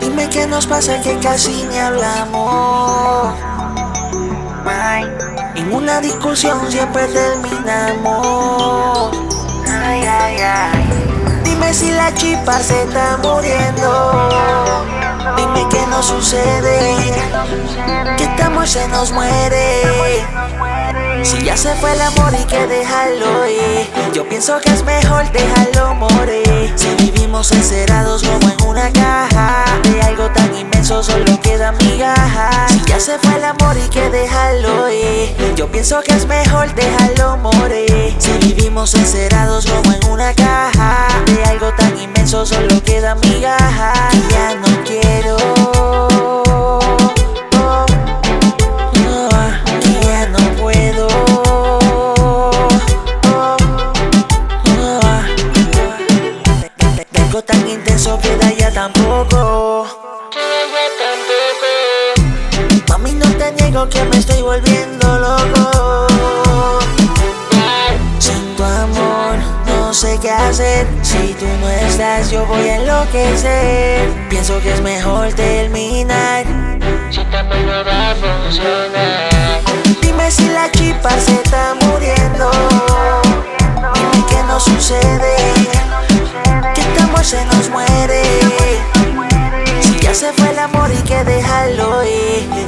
Dime qué nos pasa que casi ni hablamos. En una discusión siempre terminamos. Ay, ay, ay. Dime si la chispa se está muriendo. Dime qué nos sucede. Que este amor se nos muere. Si ya se fue el amor y que dejarlo ir. Yo pienso que es mejor dejarlo morir. Si vivimos encerrados como en una caja. De algo tan inmenso solo queda migajas. Si ya se fue el amor y que dejarlo ir. Yo pienso que es mejor dejarlo morir. Si vivimos encerrados no te que me estoy volviendo loco. Sin tu amor, no sé qué hacer. Si tú no estás, yo voy a enloquecer. Pienso que es mejor terminar. Si también no va a funcionar. Dime si la chispa se está muriendo. Dime qué nos sucede.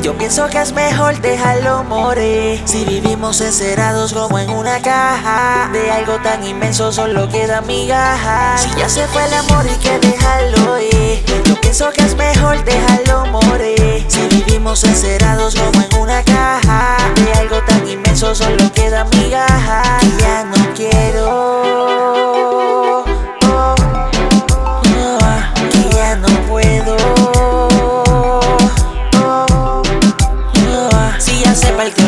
Yo pienso que es mejor dejarlo morir. Si vivimos encerrados como en una caja. De algo tan inmenso solo queda migajas. Si ya se fue el amor y que dejarlo ir. Yo pienso que es mejor dejarlo morir. Si vivimos encerrados como en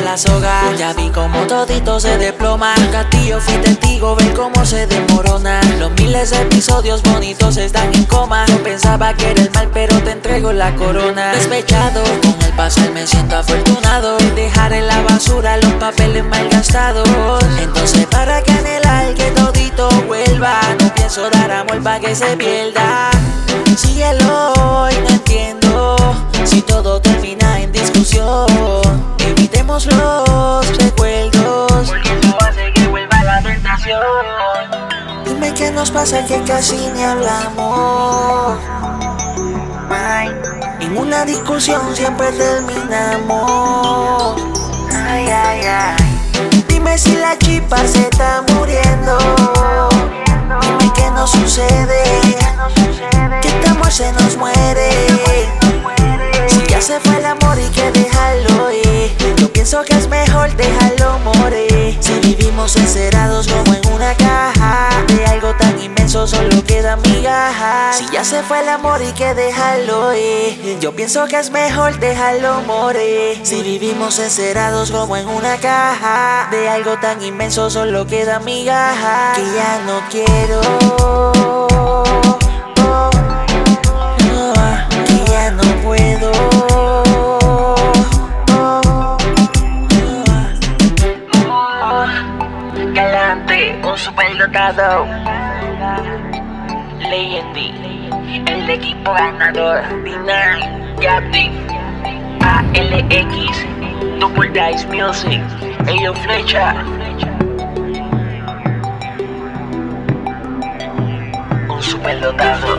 la soga, ya vi como todito se desploma. Castillo fui testigo, ver cómo se desmorona. Los miles de episodios bonitos están en coma. Yo pensaba que era el mal, pero te entrego la corona. Despechado, con el pasar me siento afortunado. Dejar en la basura los papeles mal gastados. Entonces, para que anhelar que todito vuelva, no pienso dar amor para que se pierda. Síguelo Los recuerdos. Porque eso hace que vuelva la tentación. Dime qué nos pasa que casi ni hablamos. En una discusión siempre terminamos. Ay, ay, ay. Dime si la chispa se está se fue el amor y que dejarlo ir. Yo pienso que es mejor dejarlo morir. Si vivimos encerrados como en una caja. De algo tan inmenso solo queda migajas. Que ya no quiero. Que ya no puedo. Galante, un. Leyendy, el equipo ganador. D9, Yapti, ALX, Double Dice Music, Ello Flecha. Un superdotado.